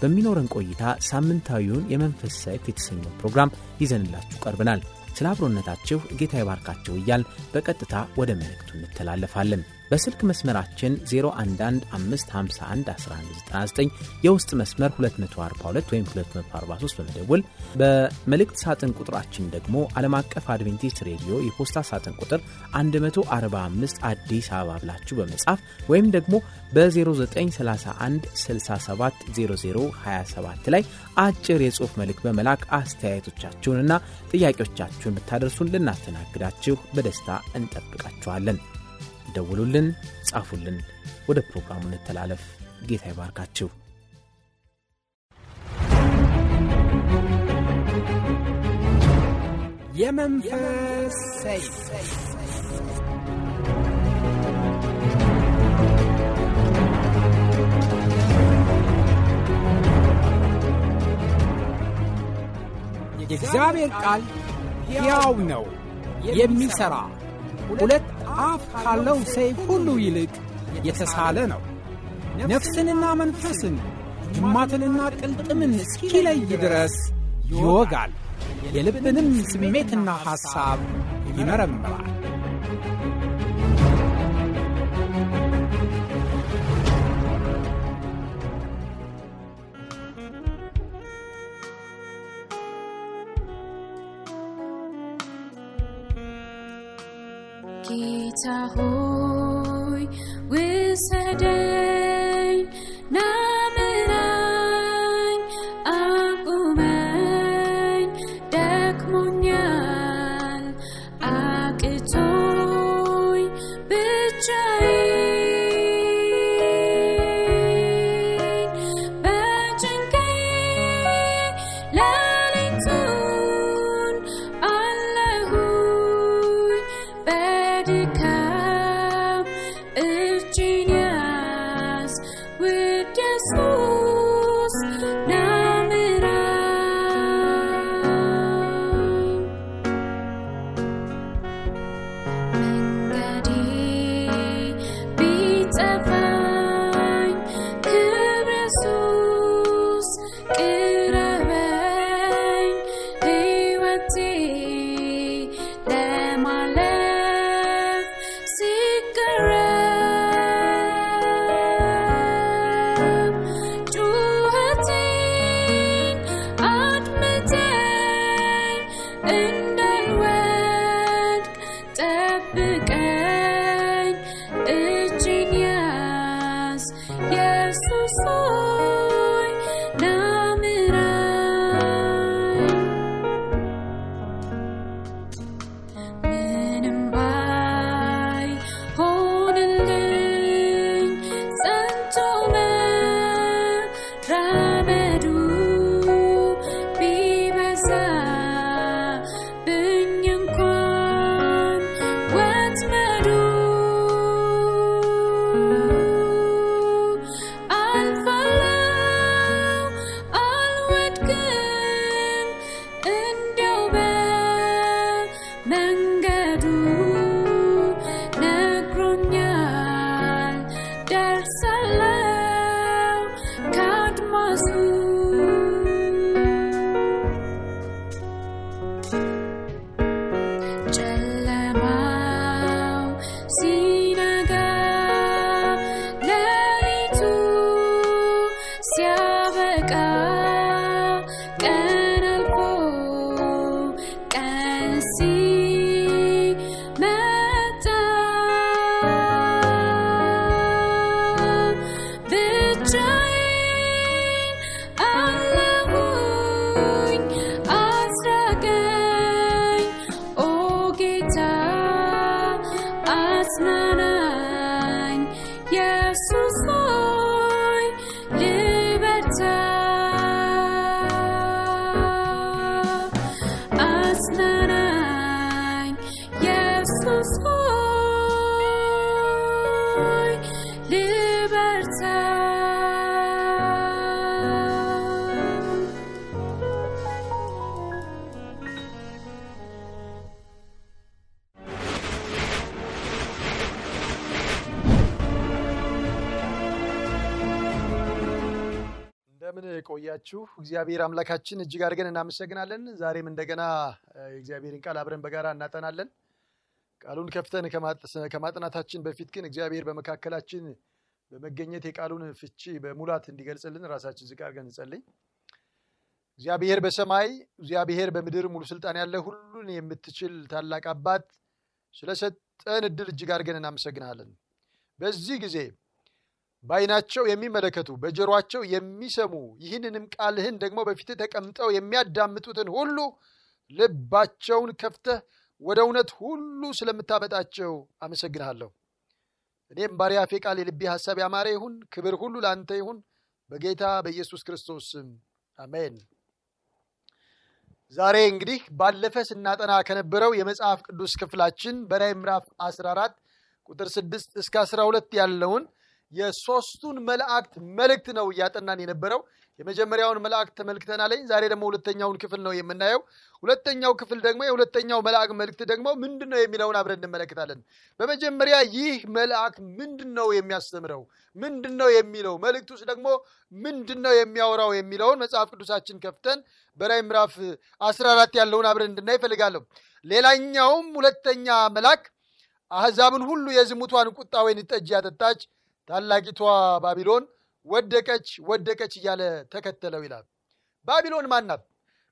በሚኖረን ቆይታ ሳምንታዊውን የመንፈስ ሰይፍ የተሰኘው ፕሮግራም ይዘንላችሁ ቀርበናል። ስለ አብሮነታችሁ ጌታ ይባርካችሁ እያል በቀጥታ ወደ መልእክቱ እንተላለፋለን። በስልክ መስመራችን 0115511199 የውስጥ መስመር 242 ወይም 243 በመደወል በመልእክት ሳጥን ቁጥራችን ደግሞ ዓለም አቀፍ አድቬንቲስት ሬዲዮ የፖስታ ሳጥን ቁጥር 145 አዲስ አበባ ብላችሁ በመጻፍ ወይም ደግሞ በ0931 670027 ላይ አጭር የጽሑፍ መልእክት በመላክ አስተያየቶቻችሁንና ጥያቄዎቻችሁን ብታደርሱን ልናስተናግዳችሁ በደስታ እንጠብቃችኋለን። ደውሉልን፣ ጻፉልን። ወደ ፕሮግራሙ እንተላለፍ። ጌታ ይባርካችሁ። የመንፈስ የእግዚአብሔር ቃል ሕያው ነው፣ የሚሠራ ሁለት አፍ ካለው ሰይፍ ሁሉ ይልቅ የተሳለ ነው። ነፍስንና መንፈስን ጅማትንና ቅልጥምን እስኪለይ ድረስ ይወጋል፣ የልብንም ስሜትና ሐሳብ ይመረምራል። ጌታ ሆይ بك እንደምን ቆያችሁ? እግዚአብሔር አምላካችን እጅግ አድርገን እናመሰግናለን። ዛሬም እንደገና የእግዚአብሔርን ቃል አብረን በጋራ እናጠናለን። ቃሉን ከፍተን ከማጥናታችን በፊት ግን እግዚአብሔር በመካከላችን በመገኘት የቃሉን ፍቺ በሙላት እንዲገልጽልን ራሳችን ዝቅ አድርገን እንጸልይ። እግዚአብሔር በሰማይ እግዚአብሔር በምድር ሙሉ ስልጣን ያለ ሁሉን የምትችል ታላቅ አባት ስለሰጠን እድል እጅግ አድርገን እናመሰግናለን። በዚህ ጊዜ በዓይናቸው የሚመለከቱ በጆሯቸው የሚሰሙ ይህንንም ቃልህን ደግሞ በፊት ተቀምጠው የሚያዳምጡትን ሁሉ ልባቸውን ከፍተህ ወደ እውነት ሁሉ ስለምታመጣቸው አመሰግንሃለሁ። እኔም ባሪያ አፌ ቃል የልቤ ሐሳብ ያማረ ይሁን። ክብር ሁሉ ለአንተ ይሁን፣ በጌታ በኢየሱስ ክርስቶስ አሜን። ዛሬ እንግዲህ ባለፈ ስናጠና ከነበረው የመጽሐፍ ቅዱስ ክፍላችን በራዕይ ምዕራፍ 14 ቁጥር 6 እስከ 12 ያለውን የሶስቱን መላእክት መልእክት ነው እያጠናን የነበረው። የመጀመሪያውን መልአክ ተመልክተናለኝ። ዛሬ ደግሞ ሁለተኛውን ክፍል ነው የምናየው። ሁለተኛው ክፍል ደግሞ የሁለተኛው መልአክ መልእክት ደግሞ ምንድን ነው የሚለውን አብረን እንመለከታለን። በመጀመሪያ ይህ መልአክ ምንድን ነው የሚያስተምረው? ምንድን ነው የሚለው? መልእክቱስ ደግሞ ምንድን ነው የሚያወራው የሚለውን መጽሐፍ ቅዱሳችን ከፍተን በራዕይ ምዕራፍ 14 ያለውን አብረን እንድናይ እፈልጋለሁ። ሌላኛውም ሁለተኛ መልአክ አሕዛብን ሁሉ የዝሙቷን ቁጣ ወይን ጠጅ ያጠጣች ታላቂቷ ባቢሎን ወደቀች ወደቀች እያለ ተከተለው ይላል። ባቢሎን ማናት?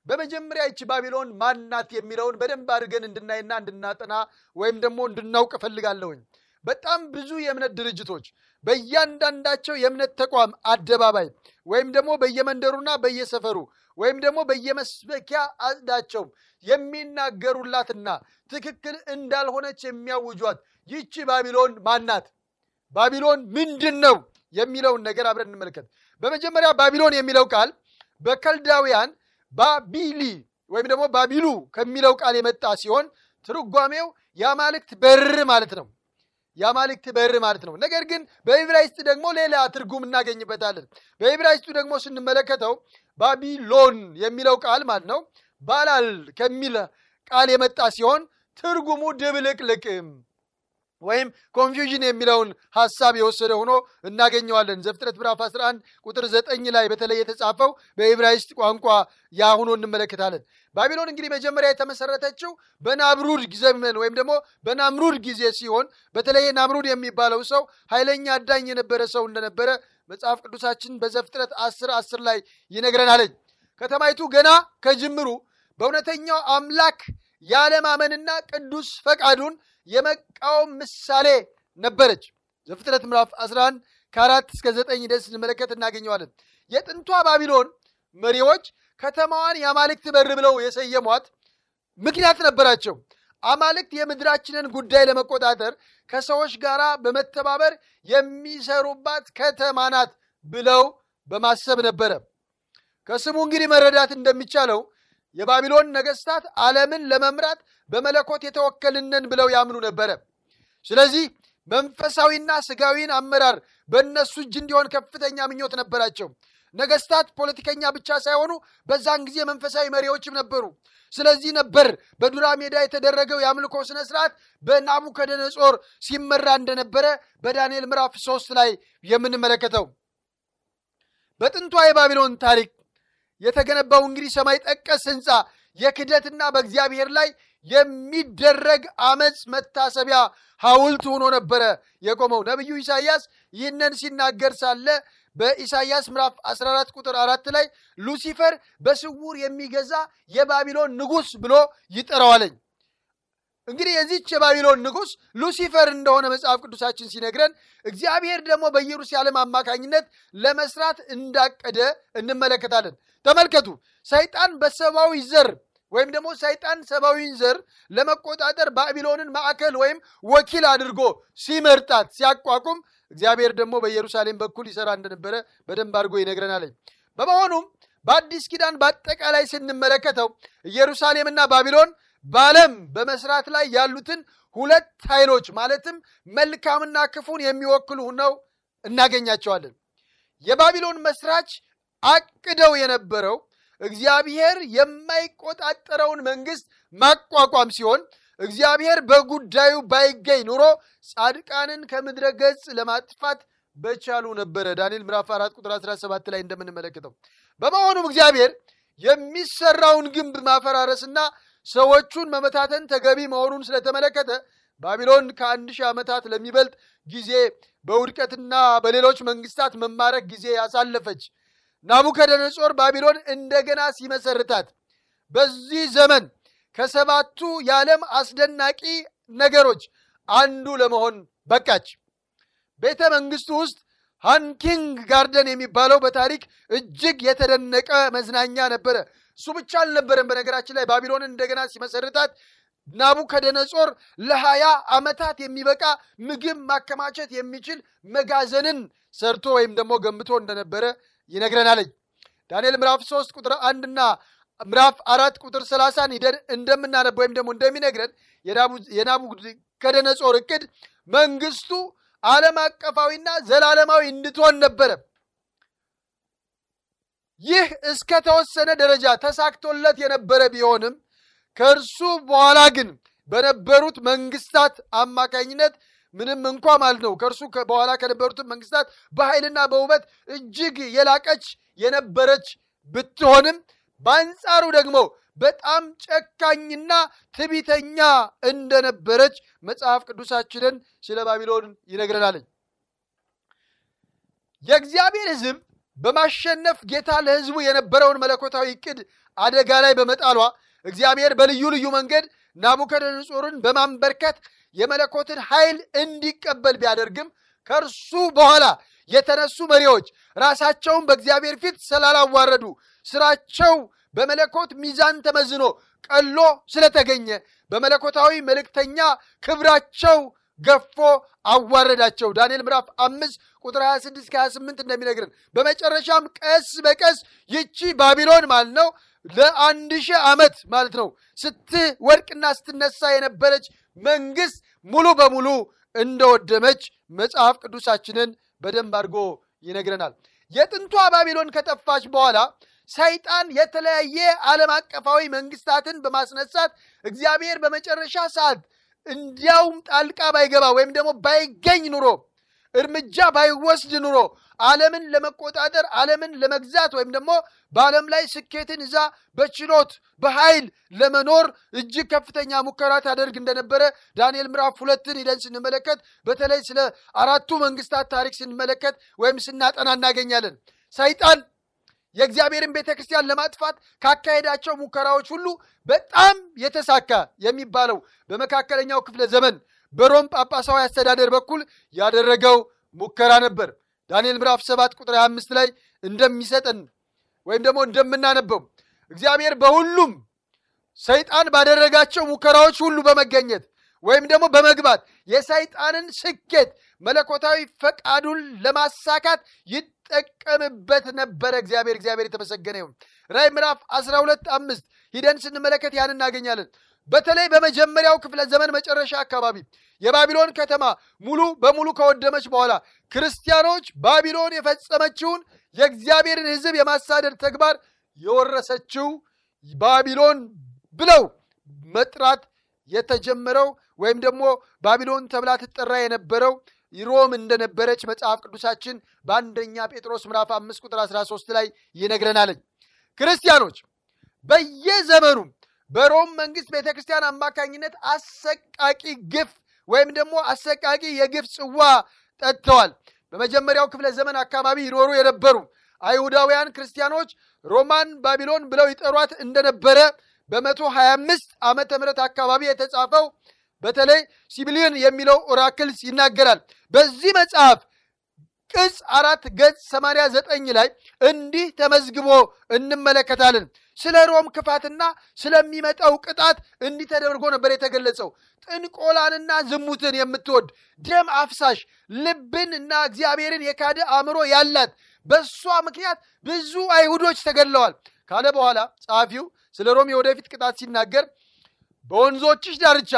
በመጀመሪያ ይቺ ባቢሎን ማናት የሚለውን በደንብ አድርገን እንድናይና እንድናጠና ወይም ደግሞ እንድናውቅ እፈልጋለሁኝ። በጣም ብዙ የእምነት ድርጅቶች በእያንዳንዳቸው የእምነት ተቋም አደባባይ ወይም ደግሞ በየመንደሩና በየሰፈሩ ወይም ደግሞ በየመስበኪያ አጽዳቸው የሚናገሩላትና ትክክል እንዳልሆነች የሚያውጇት ይቺ ባቢሎን ማናት? ባቢሎን ምንድን ነው የሚለውን ነገር አብረን እንመልከት። በመጀመሪያ ባቢሎን የሚለው ቃል በከልዳውያን ባቢሊ ወይም ደግሞ ባቢሉ ከሚለው ቃል የመጣ ሲሆን ትርጓሜው የአማልክት በር ማለት ነው። የአማልክት በር ማለት ነው። ነገር ግን በዕብራይስጥ ደግሞ ሌላ ትርጉም እናገኝበታለን። በዕብራይስጡ ደግሞ ስንመለከተው ባቢሎን የሚለው ቃል ማለት ነው ባላል ከሚል ቃል የመጣ ሲሆን ትርጉሙ ድብልቅልቅ ወይም ኮንፊውዥን የሚለውን ሀሳብ የወሰደ ሆኖ እናገኘዋለን። ዘፍጥረት ምዕራፍ 11 ቁጥር 9 ላይ በተለይ የተጻፈው በዕብራይስጥ ቋንቋ ያ ሆኖ እንመለከታለን። ባቢሎን እንግዲህ መጀመሪያ የተመሰረተችው በናምሩድ ዘመን ወይም ደግሞ በናምሩድ ጊዜ ሲሆን በተለይ ናምሩድ የሚባለው ሰው ኃይለኛ አዳኝ የነበረ ሰው እንደነበረ መጽሐፍ ቅዱሳችን በዘፍጥረት 10 10 ላይ ይነግረናለኝ። ከተማይቱ ገና ከጅምሩ በእውነተኛው አምላክ ያለማመንና ቅዱስ ፈቃዱን የመቃወም ምሳሌ ነበረች። ዘፍጥረት ምዕራፍ 11 ከአራት እስከ ዘጠኝ ደስ ስንመለከት እናገኘዋለን። የጥንቷ ባቢሎን መሪዎች ከተማዋን የአማልክት በር ብለው የሰየሟት ምክንያት ነበራቸው። አማልክት የምድራችንን ጉዳይ ለመቆጣጠር ከሰዎች ጋር በመተባበር የሚሰሩባት ከተማ ናት ብለው በማሰብ ነበረ። ከስሙ እንግዲህ መረዳት እንደሚቻለው የባቢሎን ነገስታት ዓለምን ለመምራት በመለኮት የተወከልነን ብለው ያምኑ ነበረ። ስለዚህ መንፈሳዊና ስጋዊን አመራር በእነሱ እጅ እንዲሆን ከፍተኛ ምኞት ነበራቸው። ነገስታት ፖለቲከኛ ብቻ ሳይሆኑ በዛን ጊዜ መንፈሳዊ መሪዎችም ነበሩ። ስለዚህ ነበር በዱራ ሜዳ የተደረገው የአምልኮ ስነ ስርዓት በናቡከደነጾር ሲመራ እንደነበረ በዳንኤል ምዕራፍ ሶስት ላይ የምንመለከተው። በጥንቷ የባቢሎን ታሪክ የተገነባው እንግዲህ ሰማይ ጠቀስ ህንፃ የክደትና በእግዚአብሔር ላይ የሚደረግ አመፅ መታሰቢያ ሐውልት ሆኖ ነበረ የቆመው። ነቢዩ ኢሳይያስ ይህንን ሲናገር ሳለ በኢሳይያስ ምዕራፍ 14 ቁጥር አራት ላይ ሉሲፈር በስውር የሚገዛ የባቢሎን ንጉሥ ብሎ ይጠራዋለኝ። እንግዲህ የዚች የባቢሎን ንጉሥ ሉሲፈር እንደሆነ መጽሐፍ ቅዱሳችን ሲነግረን እግዚአብሔር ደግሞ በኢየሩሳሌም አማካኝነት ለመስራት እንዳቀደ እንመለከታለን። ተመልከቱ፣ ሰይጣን በሰብአዊ ዘር ወይም ደግሞ ሰይጣን ሰብአዊን ዘር ለመቆጣጠር ባቢሎንን ማዕከል ወይም ወኪል አድርጎ ሲመርጣት ሲያቋቁም እግዚአብሔር ደግሞ በኢየሩሳሌም በኩል ይሰራ እንደነበረ በደንብ አድርጎ ይነግረናል። በመሆኑም በአዲስ ኪዳን በአጠቃላይ ስንመለከተው ኢየሩሳሌምና ባቢሎን በዓለም በመስራት ላይ ያሉትን ሁለት ኃይሎች ማለትም መልካምና ክፉን የሚወክሉ ሆነው እናገኛቸዋለን። የባቢሎን መስራች አቅደው የነበረው እግዚአብሔር የማይቆጣጠረውን መንግስት ማቋቋም ሲሆን እግዚአብሔር በጉዳዩ ባይገኝ ኑሮ ጻድቃንን ከምድረ ገጽ ለማጥፋት በቻሉ ነበረ። ዳንኤል ምዕራፍ 4 ቁጥር 17 ላይ እንደምንመለከተው በመሆኑም እግዚአብሔር የሚሰራውን ግንብ ማፈራረስና ሰዎቹን መመታተን ተገቢ መሆኑን ስለተመለከተ ባቢሎን ከአንድ ሺህ ዓመታት ለሚበልጥ ጊዜ በውድቀትና በሌሎች መንግስታት መማረክ ጊዜ ያሳለፈች ናቡከደነጾር ባቢሎን እንደገና ሲመሰርታት በዚህ ዘመን ከሰባቱ የዓለም አስደናቂ ነገሮች አንዱ ለመሆን በቃች። ቤተ መንግስቱ ውስጥ Hanging Garden የሚባለው በታሪክ እጅግ የተደነቀ መዝናኛ ነበረ። እሱ ብቻ አልነበረም። በነገራችን ላይ ባቢሎንን እንደገና ሲመሰርታት ናቡከደነጾር ለሀያ ዓመታት የሚበቃ ምግብ ማከማቸት የሚችል መጋዘንን ሰርቶ ወይም ደግሞ ገንብቶ እንደነበረ ይነግረናለኝ። ዳንኤል ምዕራፍ ሶስት ቁጥር አንድና ምዕራፍ አራት ቁጥር ሰላሳን ሂደን እንደምናነብ ወይም ደግሞ እንደሚነግረን የናቡከደነጾር እቅድ መንግስቱ ዓለም አቀፋዊና ዘላለማዊ እንድትሆን ነበረ። ይህ እስከ ተወሰነ ደረጃ ተሳክቶለት የነበረ ቢሆንም ከእርሱ በኋላ ግን በነበሩት መንግስታት አማካኝነት ምንም እንኳ ማለት ነው ከእርሱ በኋላ ከነበሩትን መንግስታት በኃይልና በውበት እጅግ የላቀች የነበረች ብትሆንም በአንጻሩ ደግሞ በጣም ጨካኝና ትቢተኛ እንደነበረች መጽሐፍ ቅዱሳችንን ስለ ባቢሎን ይነግረናል። የእግዚአብሔር ሕዝብ በማሸነፍ ጌታ ለሕዝቡ የነበረውን መለኮታዊ ዕቅድ አደጋ ላይ በመጣሏ እግዚአብሔር በልዩ ልዩ መንገድ ናቡከደነጾርን በማንበርከት የመለኮትን ኃይል እንዲቀበል ቢያደርግም ከእርሱ በኋላ የተነሱ መሪዎች ራሳቸውን በእግዚአብሔር ፊት ስላላዋረዱ ስራቸው በመለኮት ሚዛን ተመዝኖ ቀሎ ስለተገኘ በመለኮታዊ መልእክተኛ ክብራቸው ገፎ አዋረዳቸው። ዳንኤል ምዕራፍ አምስት ቁጥር 26 ከ28 እንደሚነግርን በመጨረሻም ቀስ በቀስ ይቺ ባቢሎን ማለት ነው ለአንድ ሺህ ዓመት ማለት ነው ስትወድቅና ስትነሳ የነበረች መንግስት ሙሉ በሙሉ እንደወደመች መጽሐፍ ቅዱሳችንን በደንብ አድርጎ ይነግረናል። የጥንቷ ባቢሎን ከጠፋች በኋላ ሰይጣን የተለያየ ዓለም አቀፋዊ መንግስታትን በማስነሳት እግዚአብሔር በመጨረሻ ሰዓት እንዲያውም ጣልቃ ባይገባ ወይም ደግሞ ባይገኝ ኑሮ እርምጃ ባይወስድ ኑሮ ዓለምን ለመቆጣጠር ዓለምን ለመግዛት ወይም ደግሞ በዓለም ላይ ስኬትን ይዛ በችሎት በኃይል ለመኖር እጅግ ከፍተኛ ሙከራ ታደርግ እንደነበረ ዳንኤል ምዕራፍ ሁለትን ሂደን ስንመለከት በተለይ ስለ አራቱ መንግስታት ታሪክ ስንመለከት ወይም ስናጠና እናገኛለን። ሰይጣን የእግዚአብሔርን ቤተ ክርስቲያን ለማጥፋት ካካሄዳቸው ሙከራዎች ሁሉ በጣም የተሳካ የሚባለው በመካከለኛው ክፍለ ዘመን በሮም ጳጳሳዊ አስተዳደር በኩል ያደረገው ሙከራ ነበር። ዳንኤል ምዕራፍ 7 ቁጥር 25 ላይ እንደሚሰጠን ወይም ደግሞ እንደምናነበው እግዚአብሔር በሁሉም ሰይጣን ባደረጋቸው ሙከራዎች ሁሉ በመገኘት ወይም ደግሞ በመግባት የሰይጣንን ስኬት መለኮታዊ ፈቃዱን ለማሳካት ይጠቀምበት ነበረ። እግዚአብሔር እግዚአብሔር የተመሰገነ ይሁን። ራዕይ ምዕራፍ 12 አምስት ሂደን ስንመለከት ያን እናገኛለን። በተለይ በመጀመሪያው ክፍለ ዘመን መጨረሻ አካባቢ የባቢሎን ከተማ ሙሉ በሙሉ ከወደመች በኋላ ክርስቲያኖች ባቢሎን የፈጸመችውን የእግዚአብሔርን ሕዝብ የማሳደድ ተግባር የወረሰችው ባቢሎን ብለው መጥራት የተጀመረው ወይም ደግሞ ባቢሎን ተብላ ትጠራ የነበረው ሮም እንደነበረች መጽሐፍ ቅዱሳችን በአንደኛ ጴጥሮስ ምዕራፍ አምስት ቁጥር 13 ላይ ይነግረናለኝ። ክርስቲያኖች በየዘመኑ በሮም መንግስት ቤተ ክርስቲያን አማካኝነት አሰቃቂ ግፍ ወይም ደግሞ አሰቃቂ የግፍ ጽዋ ጠጥተዋል። በመጀመሪያው ክፍለ ዘመን አካባቢ ይኖሩ የነበሩ አይሁዳውያን ክርስቲያኖች ሮማን ባቢሎን ብለው ይጠሯት እንደነበረ በመቶ ሀያ አምስት ዓመተ ምህረት አካባቢ የተጻፈው በተለይ ሲቢሊዮን የሚለው ኦራክልስ ይናገራል። በዚህ መጽሐፍ ቅጽ አራት ገጽ ሰማንያ ዘጠኝ ላይ እንዲህ ተመዝግቦ እንመለከታለን። ስለ ሮም ክፋትና ስለሚመጣው ቅጣት እንዲህ ተደርጎ ነበር የተገለጸው። ጥንቆላንና ዝሙትን የምትወድ ደም አፍሳሽ ልብን እና እግዚአብሔርን የካደ አእምሮ ያላት በእሷ ምክንያት ብዙ አይሁዶች ተገድለዋል ካለ በኋላ ጸሐፊው ስለ ሮም የወደፊት ቅጣት ሲናገር በወንዞችሽ ዳርቻ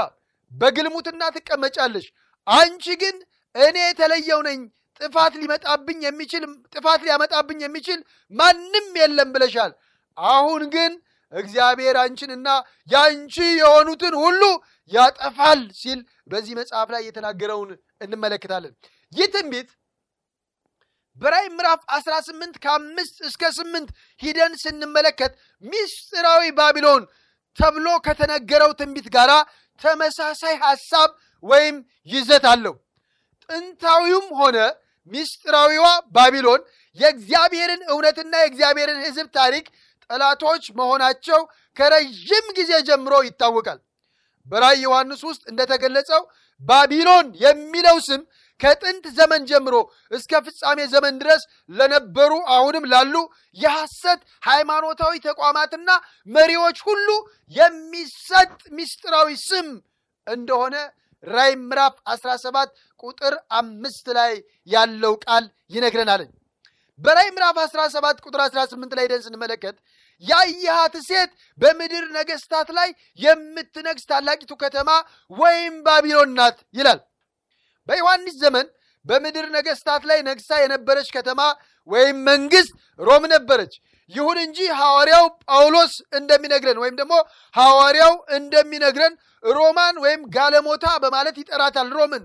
በግልሙትና ትቀመጫለሽ፣ አንቺ ግን እኔ የተለየው ነኝ ጥፋት ሊመጣብኝ የሚችል ጥፋት ሊያመጣብኝ የሚችል ማንም የለም ብለሻል። አሁን ግን እግዚአብሔር አንቺንና የአንቺ የሆኑትን ሁሉ ያጠፋል ሲል በዚህ መጽሐፍ ላይ የተናገረውን እንመለከታለን። ይህ ትንቢት በራእይ ምዕራፍ 18 ከአምስት እስከ ስምንት ሂደን ስንመለከት ሚስጥራዊ ባቢሎን ተብሎ ከተነገረው ትንቢት ጋር ተመሳሳይ ሐሳብ ወይም ይዘት አለው። ጥንታዊውም ሆነ ሚስጥራዊዋ ባቢሎን የእግዚአብሔርን እውነትና የእግዚአብሔርን ሕዝብ ታሪክ ጠላቶች መሆናቸው ከረዥም ጊዜ ጀምሮ ይታወቃል። በራእይ ዮሐንስ ውስጥ እንደተገለጸው ባቢሎን የሚለው ስም ከጥንት ዘመን ጀምሮ እስከ ፍጻሜ ዘመን ድረስ ለነበሩ አሁንም ላሉ የሐሰት ሃይማኖታዊ ተቋማትና መሪዎች ሁሉ የሚሰጥ ምስጢራዊ ስም እንደሆነ ራእይ ምዕራፍ 17 ቁጥር አምስት ላይ ያለው ቃል ይነግረናል። በራእይ ምዕራፍ 17 ቁጥር 18 ላይ ደን ስንመለከት ያየሃት ሴት በምድር ነገስታት ላይ የምትነግስ ታላቂቱ ከተማ ወይም ባቢሎን ናት ይላል። በዮሐንስ ዘመን በምድር ነገስታት ላይ ነግሳ የነበረች ከተማ ወይም መንግስት ሮም ነበረች። ይሁን እንጂ ሐዋርያው ጳውሎስ እንደሚነግረን ወይም ደግሞ ሐዋርያው እንደሚነግረን ሮማን ወይም ጋለሞታ በማለት ይጠራታል ሮምን።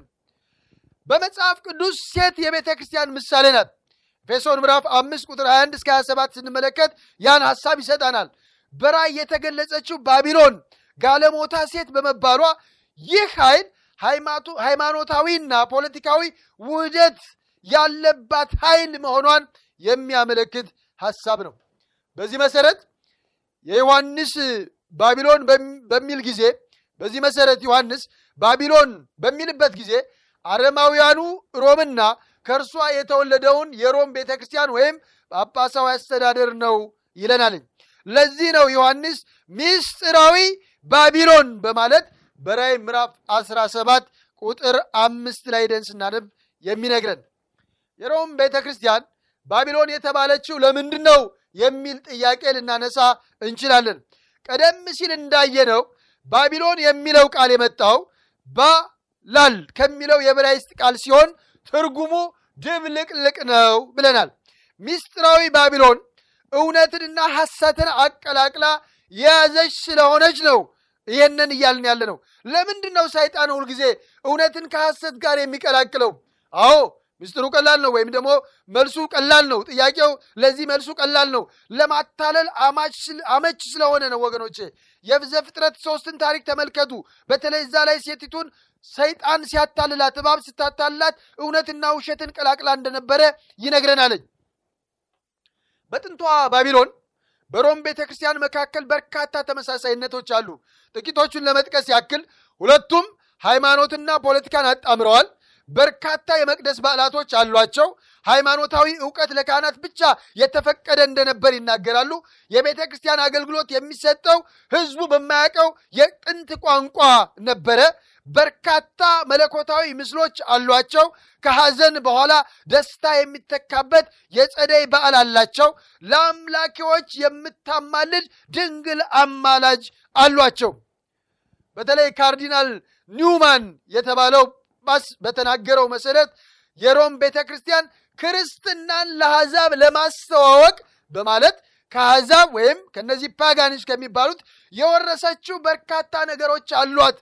በመጽሐፍ ቅዱስ ሴት የቤተ ክርስቲያን ምሳሌ ናት። ኤፌሶን ምዕራፍ አምስት ቁጥር 21 እስከ 27 ስንመለከት ያን ሐሳብ ይሰጣናል። በራእይ የተገለጸችው ባቢሎን ጋለሞታ ሴት በመባሏ ይህ ኃይል ሃይማኖታዊና ፖለቲካዊ ውህደት ያለባት ኃይል መሆኗን የሚያመለክት ሐሳብ ነው። በዚህ መሰረት የዮሐንስ ባቢሎን በሚል ጊዜ በዚህ መሰረት ዮሐንስ ባቢሎን በሚልበት ጊዜ አረማውያኑ ሮምና ከእርሷ የተወለደውን የሮም ቤተ ክርስቲያን ወይም ጳጳሳዊ አስተዳደር ነው ይለናል። ለዚህ ነው ዮሐንስ ሚስጥራዊ ባቢሎን በማለት በራእይ ምዕራፍ 17 ቁጥር አምስት ላይ ደን ስናነብ የሚነግረን የሮም ቤተ ክርስቲያን ባቢሎን የተባለችው ለምንድን ነው የሚል ጥያቄ ልናነሳ እንችላለን። ቀደም ሲል እንዳየነው ባቢሎን የሚለው ቃል የመጣው ባላል ከሚለው የዕብራይስጥ ቃል ሲሆን ትርጉሙ ድብልቅልቅ ነው ብለናል። ሚስጥራዊ ባቢሎን እውነትንና ሐሰትን አቀላቅላ የያዘች ስለሆነች ነው ይህንን እያልን ያለ ነው። ለምንድን ነው ሰይጣን ሁልጊዜ እውነትን ከሐሰት ጋር የሚቀላቅለው? አዎ ምስጢሩ ቀላል ነው፣ ወይም ደግሞ መልሱ ቀላል ነው። ጥያቄው ለዚህ መልሱ ቀላል ነው። ለማታለል አመች ስለሆነ ነው። ወገኖቼ የዘፍጥረት ሶስትን ታሪክ ተመልከቱ። በተለይ እዛ ላይ ሴቲቱን ሰይጣን ሲያታልላት፣ እባብ ስታታልላት እውነትና ውሸትን ቀላቅላ እንደነበረ ይነግረናለኝ። በጥንቷ ባቢሎን በሮም ቤተ ክርስቲያን መካከል በርካታ ተመሳሳይነቶች አሉ። ጥቂቶቹን ለመጥቀስ ያክል ሁለቱም ሃይማኖትና ፖለቲካን አጣምረዋል። በርካታ የመቅደስ በዓላቶች አሏቸው። ሃይማኖታዊ እውቀት ለካህናት ብቻ የተፈቀደ እንደነበር ይናገራሉ። የቤተ ክርስቲያን አገልግሎት የሚሰጠው ሕዝቡ በማያውቀው የጥንት ቋንቋ ነበረ። በርካታ መለኮታዊ ምስሎች አሏቸው። ከሐዘን በኋላ ደስታ የሚተካበት የጸደይ በዓል አላቸው። ለአምላኪዎች የምታማልድ ድንግል አማላጅ አሏቸው። በተለይ ካርዲናል ኒውማን የተባለው ጳጳስ በተናገረው መሰረት የሮም ቤተ ክርስቲያን ክርስትናን ለአሕዛብ ለማስተዋወቅ በማለት ከአሕዛብ ወይም ከነዚህ ፓጋኒች ከሚባሉት የወረሰችው በርካታ ነገሮች አሏት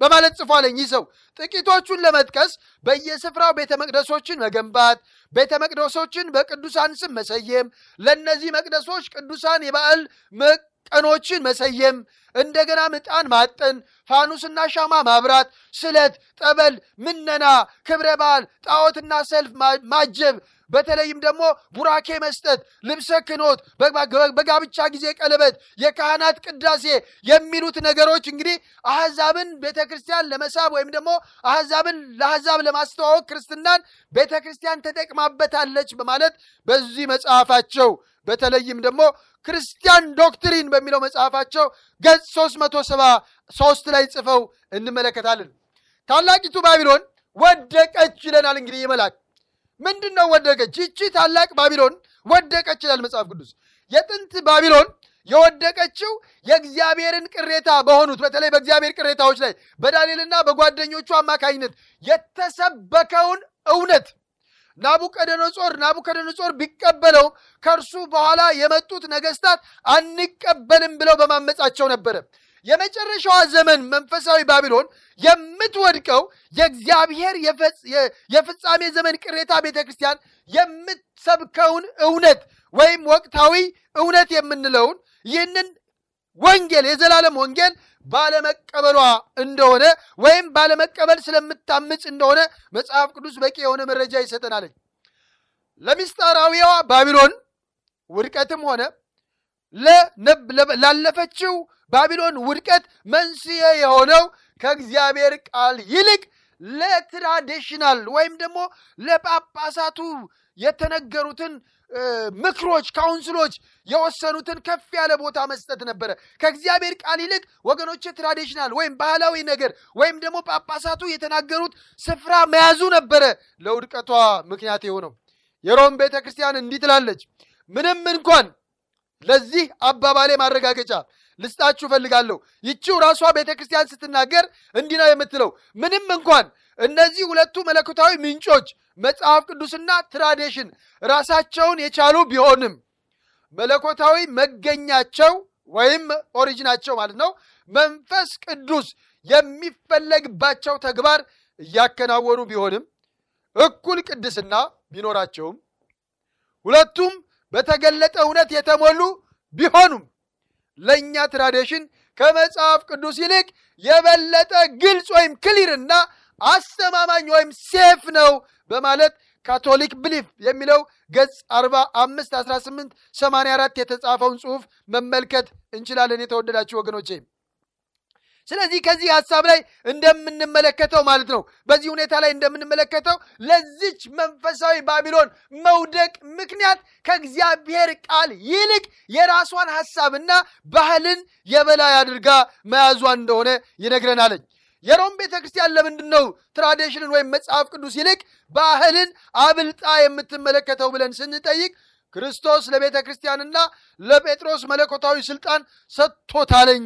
በማለት ጽፏለኝ። ይህ ሰው ጥቂቶቹን ለመጥቀስ በየስፍራው ቤተ መቅደሶችን መገንባት፣ ቤተ መቅደሶችን በቅዱሳን ስም መሰየም፣ ለእነዚህ መቅደሶች ቅዱሳን የበዓል ቀኖችን መሰየም፣ እንደገና ምጣን ማጠን፣ ፋኑስና ሻማ ማብራት፣ ስለት፣ ጠበል፣ ምነና፣ ክብረ በዓል፣ ጣዖትና ሰልፍ ማጀብ፣ በተለይም ደግሞ ቡራኬ መስጠት፣ ልብሰ ክህኖት፣ በጋብቻ ጊዜ ቀለበት፣ የካህናት ቅዳሴ የሚሉት ነገሮች እንግዲህ አሕዛብን ቤተ ክርስቲያን ለመሳብ ወይም ደግሞ አሕዛብን ለአሕዛብ ለማስተዋወቅ ክርስትናን ቤተ ክርስቲያን ተጠቅማበታለች በማለት በዚህ መጽሐፋቸው በተለይም ደግሞ Christian Doctrine በሚለው መጽሐፋቸው ገጽ 373 ላይ ጽፈው እንመለከታለን። ታላቂቱ ባቢሎን ወደቀች ይለናል። እንግዲህ ይመላክ ምንድን ነው ወደቀች? ይቺ ታላቅ ባቢሎን ወደቀች ይላል መጽሐፍ ቅዱስ። የጥንት ባቢሎን የወደቀችው የእግዚአብሔርን ቅሬታ በሆኑት በተለይ በእግዚአብሔር ቅሬታዎች ላይ በዳንኤልና በጓደኞቹ አማካኝነት የተሰበከውን እውነት ናቡከደነጾር ናቡከደነጾር ቢቀበለውም ከእርሱ በኋላ የመጡት ነገስታት አንቀበልም ብለው በማመጻቸው ነበረ። የመጨረሻዋ ዘመን መንፈሳዊ ባቢሎን የምትወድቀው የእግዚአብሔር የፍጻሜ ዘመን ቅሬታ ቤተ ክርስቲያን የምትሰብከውን እውነት ወይም ወቅታዊ እውነት የምንለውን ይህንን ወንጌል የዘላለም ወንጌል ባለመቀበሏ እንደሆነ ወይም ባለመቀበል ስለምታምፅ እንደሆነ መጽሐፍ ቅዱስ በቂ የሆነ መረጃ ይሰጠናል። ለምስጢራዊዋ ባቢሎን ውድቀትም ሆነ ላለፈችው ባቢሎን ውድቀት መንስኤ የሆነው ከእግዚአብሔር ቃል ይልቅ ለ traditional ወይም ደግሞ ለጳጳሳቱ የተነገሩትን ምክሮች፣ council ኦች የወሰኑትን ከፍ ያለ ቦታ መስጠት ነበረ። ከእግዚአብሔር ቃል ይልቅ ወገኖች traditional ወይም ባህላዊ ነገር ወይም ደግሞ ጳጳሳቱ የተናገሩት ስፍራ መያዙ ነበረ ለውድቀቷ ምክንያት የሆነው። የሮም ቤተ ክርስቲያን እንዲህ ትላለች። ምንም እንኳን ለዚህ አባባሌ ማረጋገጫ ልስጣችሁ እፈልጋለሁ። ይቺው ራሷ ቤተ ክርስቲያን ስትናገር እንዲህ ነው የምትለው። ምንም እንኳን እነዚህ ሁለቱ መለኮታዊ ምንጮች መጽሐፍ ቅዱስና ትራዲሽን ራሳቸውን የቻሉ ቢሆንም መለኮታዊ መገኛቸው ወይም ኦሪጂናቸው ማለት ነው መንፈስ ቅዱስ የሚፈለግባቸው ተግባር እያከናወኑ ቢሆንም እኩል ቅድስና ቢኖራቸውም ሁለቱም በተገለጠ እውነት የተሞሉ ቢሆኑም ለእኛ tradition ከመጽሐፍ ቅዱስ ይልቅ የበለጠ ግልጽ ወይም clear ና አስተማማኝ ወይም safe ነው በማለት Catholic Belief የሚለው ገጽ 45 18 84 የተጻፈውን ጽሑፍ መመልከት እንችላለን። የተወደዳችሁ ወገኖቼ ስለዚህ ከዚህ ሀሳብ ላይ እንደምንመለከተው ማለት ነው በዚህ ሁኔታ ላይ እንደምንመለከተው ለዚች መንፈሳዊ ባቢሎን መውደቅ ምክንያት ከእግዚአብሔር ቃል ይልቅ የራሷን ሀሳብና ባህልን የበላይ አድርጋ መያዟ እንደሆነ ይነግረናለኝ። የሮም ቤተ ክርስቲያን ለምንድን ነው ትራዲሽንን ወይም መጽሐፍ ቅዱስ ይልቅ ባህልን አብልጣ የምትመለከተው ብለን ስንጠይቅ ክርስቶስ ለቤተ ክርስቲያንና ለጴጥሮስ መለኮታዊ ስልጣን ሰጥቶታለኝ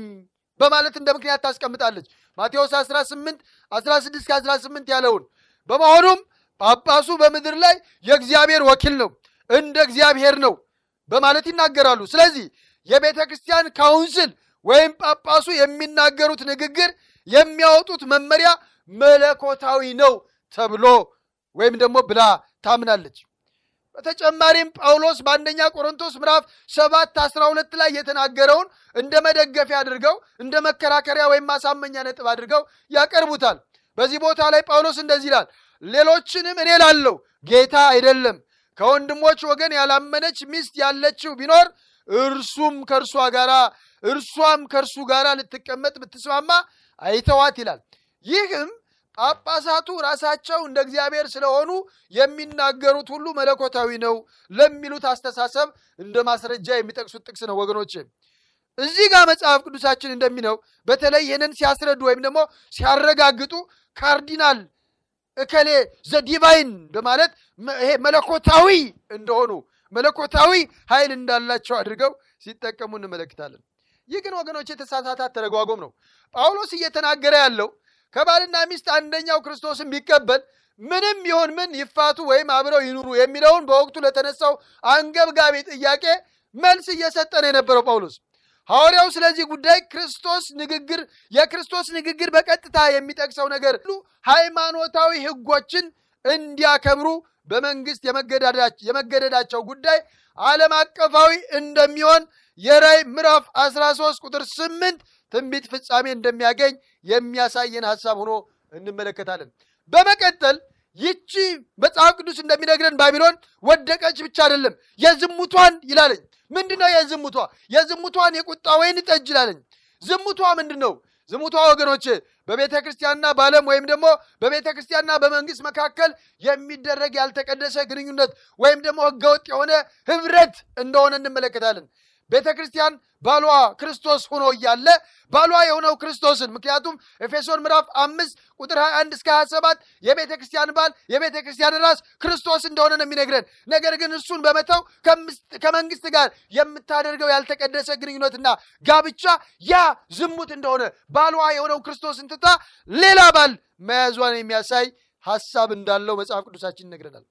በማለት እንደ ምክንያት ታስቀምጣለች። ማቴዎስ 18 16 18 ያለውን በመሆኑም ጳጳሱ በምድር ላይ የእግዚአብሔር ወኪል ነው፣ እንደ እግዚአብሔር ነው በማለት ይናገራሉ። ስለዚህ የቤተ ክርስቲያን ካውንስል ወይም ጳጳሱ የሚናገሩት ንግግር የሚያወጡት መመሪያ መለኮታዊ ነው ተብሎ ወይም ደግሞ ብላ ታምናለች። በተጨማሪም ጳውሎስ በአንደኛ ቆሮንቶስ ምዕራፍ ሰባት አስራ ሁለት ላይ የተናገረውን እንደ መደገፊያ አድርገው እንደ መከራከሪያ ወይም ማሳመኛ ነጥብ አድርገው ያቀርቡታል። በዚህ ቦታ ላይ ጳውሎስ እንደዚህ ይላል፣ ሌሎችንም እኔ ላለው ጌታ አይደለም ከወንድሞች ወገን ያላመነች ሚስት ያለችው ቢኖር እርሱም ከእርሷ ጋር እርሷም ከእርሱ ጋር ልትቀመጥ ብትስማማ አይተዋት ይላል። ይህም ጳጳሳቱ ራሳቸው እንደ እግዚአብሔር ስለሆኑ የሚናገሩት ሁሉ መለኮታዊ ነው ለሚሉት አስተሳሰብ እንደ ማስረጃ የሚጠቅሱት ጥቅስ ነው ወገኖች። እዚህ ጋር መጽሐፍ ቅዱሳችን እንደሚነው በተለይ ይህንን ሲያስረዱ ወይም ደግሞ ሲያረጋግጡ ካርዲናል እከሌ ዘዲቫይን በማለት ይሄ መለኮታዊ እንደሆኑ መለኮታዊ ኃይል እንዳላቸው አድርገው ሲጠቀሙ እንመለከታለን። ይህ ግን ወገኖች የተሳሳተ አተረጓጎም ነው። ጳውሎስ እየተናገረ ያለው ከባልና ሚስት አንደኛው ክርስቶስን ቢቀበል ምንም ይሁን ምን ይፋቱ ወይም አብረው ይኑሩ የሚለውን በወቅቱ ለተነሳው አንገብጋቢ ጥያቄ መልስ እየሰጠ ነው የነበረው ጳውሎስ። ሐዋርያው ስለዚህ ጉዳይ ክርስቶስ ንግግር የክርስቶስ ንግግር በቀጥታ የሚጠቅሰው ነገር ሁሉ ሃይማኖታዊ ሕጎችን እንዲያከብሩ በመንግስት የመገደዳቸው ጉዳይ ዓለም አቀፋዊ እንደሚሆን የራእይ ምዕራፍ 13 ቁጥር 8 ትንቢት ፍጻሜ እንደሚያገኝ የሚያሳየን ሐሳብ ሆኖ እንመለከታለን። በመቀጠል ይቺ መጽሐፍ ቅዱስ እንደሚነግረን ባቢሎን ወደቀች ብቻ አይደለም፣ የዝሙቷን ይላለኝ። ምንድን ነው የዝሙቷ? የዝሙቷን የቁጣ ወይን ጠጅ ይላለኝ። ዝሙቷ ምንድን ነው? ዝሙቷ ወገኖች በቤተ ክርስቲያንና በዓለም ወይም ደግሞ በቤተ ክርስቲያንና በመንግስት መካከል የሚደረግ ያልተቀደሰ ግንኙነት ወይም ደግሞ ህገወጥ የሆነ ህብረት እንደሆነ እንመለከታለን። ቤተ ክርስቲያን ባሏ ክርስቶስ ሆኖ እያለ ባሏ የሆነው ክርስቶስን ምክንያቱም ኤፌሶን ምዕራፍ አምስት ቁጥር 21 እስከ 27 የቤተ ክርስቲያን ባል የቤተ ክርስቲያን ራስ ክርስቶስ እንደሆነ ነው የሚነግረን። ነገር ግን እሱን በመተው ከመንግስት ጋር የምታደርገው ያልተቀደሰ ግንኙነትና ጋብቻ ያ ዝሙት እንደሆነ ባሏ የሆነው ክርስቶስን ትታ ሌላ ባል መያዟን የሚያሳይ ሐሳብ እንዳለው መጽሐፍ ቅዱሳችን ይነግረናል።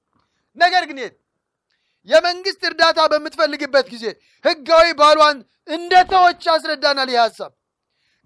ነገር ግን የመንግስት እርዳታ በምትፈልግበት ጊዜ ህጋዊ ባሏን እንደ ተወች ያስረዳናል። ይህ ሐሳብ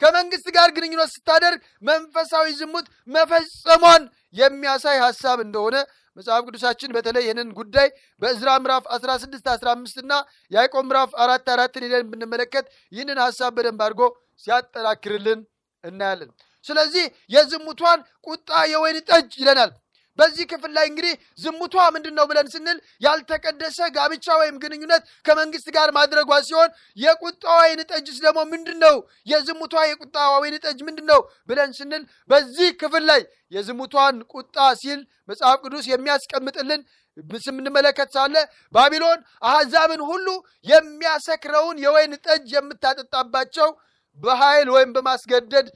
ከመንግስት ጋር ግንኙነት ስታደርግ መንፈሳዊ ዝሙት መፈጸሟን የሚያሳይ ሀሳብ እንደሆነ መጽሐፍ ቅዱሳችን በተለይ ይህንን ጉዳይ በእዝራ ምዕራፍ 16 15 እና ያዕቆብ ምዕራፍ አራት አራትን ሄደን ብንመለከት ይህንን ሀሳብ በደንብ አድርጎ ሲያጠናክርልን እናያለን። ስለዚህ የዝሙቷን ቁጣ የወይን ጠጅ ይለናል። በዚህ ክፍል ላይ እንግዲህ ዝሙቷ ምንድን ነው ብለን ስንል ያልተቀደሰ ጋብቻ ወይም ግንኙነት ከመንግስት ጋር ማድረጓ ሲሆን የቁጣ ወይን ጠጅስ ደግሞ ምንድን ነው? የዝሙቷ የቁጣ ወይን ጠጅ ምንድን ነው ብለን ስንል በዚህ ክፍል ላይ የዝሙቷን ቁጣ ሲል መጽሐፍ ቅዱስ የሚያስቀምጥልን ስምንመለከት ሳለ ባቢሎን አሕዛብን ሁሉ የሚያሰክረውን የወይን ጠጅ የምታጠጣባቸው በኃይል ወይም በማስገደድ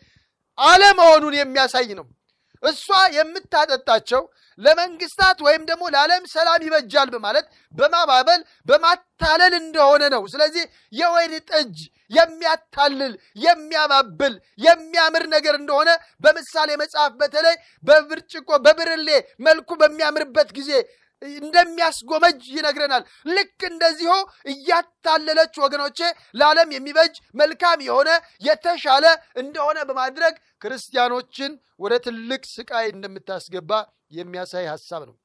አለመሆኑን የሚያሳይ ነው። እሷ የምታጠጣቸው ለመንግስታት ወይም ደግሞ ለዓለም ሰላም ይበጃል በማለት በማባበል በማታለል እንደሆነ ነው። ስለዚህ የወይን ጠጅ የሚያታልል የሚያባብል የሚያምር ነገር እንደሆነ በምሳሌ መጽሐፍ በተለይ በብርጭቆ በብርሌ መልኩ በሚያምርበት ጊዜ እንደሚያስጎመጅ ይነግረናል። ልክ እንደዚሁ እያታለለች ወገኖቼ ለዓለም የሚበጅ መልካም የሆነ የተሻለ እንደሆነ በማድረግ ክርስቲያኖችን ወደ ትልቅ ስቃይ እንደምታስገባ የሚያሳይ ሐሳብ ነው።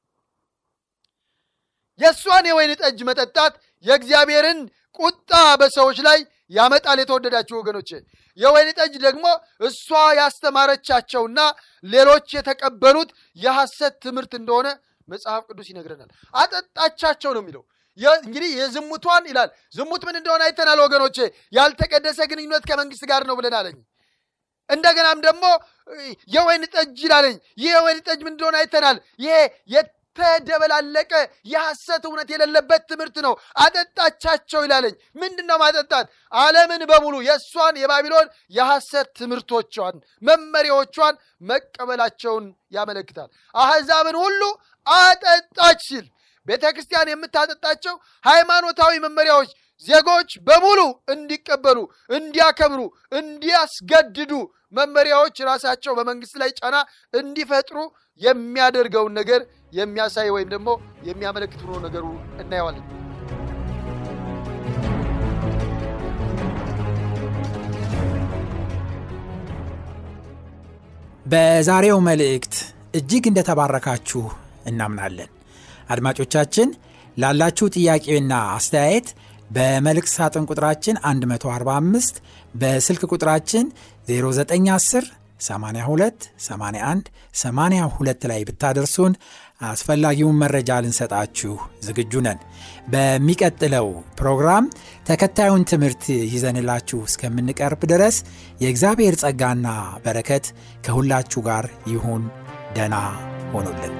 የእሷን የወይን ጠጅ መጠጣት የእግዚአብሔርን ቁጣ በሰዎች ላይ ያመጣል። የተወደዳችሁ ወገኖች የወይን ጠጅ ደግሞ እሷ ያስተማረቻቸውና ሌሎች የተቀበሉት የሐሰት ትምህርት እንደሆነ መጽሐፍ ቅዱስ ይነግረናል። አጠጣቻቸው ነው የሚለው። እንግዲህ የዝሙቷን ይላል። ዝሙት ምን እንደሆነ አይተናል ወገኖቼ። ያልተቀደሰ ግንኙነት ከመንግስት ጋር ነው ብለን አለኝ። እንደገናም ደግሞ የወይን ጠጅ ይላለኝ። ይህ የወይን ጠጅ ምን እንደሆነ አይተናል። ይሄ የተደበላለቀ የሐሰት እውነት የሌለበት ትምህርት ነው። አጠጣቻቸው ይላለኝ። ምንድን ነው ማጠጣት? ዓለምን በሙሉ የእሷን የባቢሎን የሐሰት ትምህርቶቿን፣ መመሪያዎቿን መቀበላቸውን ያመለክታል። አሕዛብን ሁሉ አጠጣች ሲል ቤተ ክርስቲያን የምታጠጣቸው ሃይማኖታዊ መመሪያዎች ዜጎች በሙሉ እንዲቀበሉ፣ እንዲያከብሩ፣ እንዲያስገድዱ መመሪያዎች ራሳቸው በመንግስት ላይ ጫና እንዲፈጥሩ የሚያደርገውን ነገር የሚያሳይ ወይም ደግሞ የሚያመለክት ሆኖ ነገሩ እናየዋለን። በዛሬው መልእክት እጅግ እንደተባረካችሁ እናምናለን። አድማጮቻችን ላላችሁ ጥያቄና አስተያየት በመልእክት ሳጥን ቁጥራችን 145 በስልክ ቁጥራችን 0910 82 81 82 ላይ ብታደርሱን አስፈላጊውን መረጃ ልንሰጣችሁ ዝግጁ ነን። በሚቀጥለው ፕሮግራም ተከታዩን ትምህርት ይዘንላችሁ እስከምንቀርብ ድረስ የእግዚአብሔር ጸጋና በረከት ከሁላችሁ ጋር ይሁን። ደና ሆኑልን።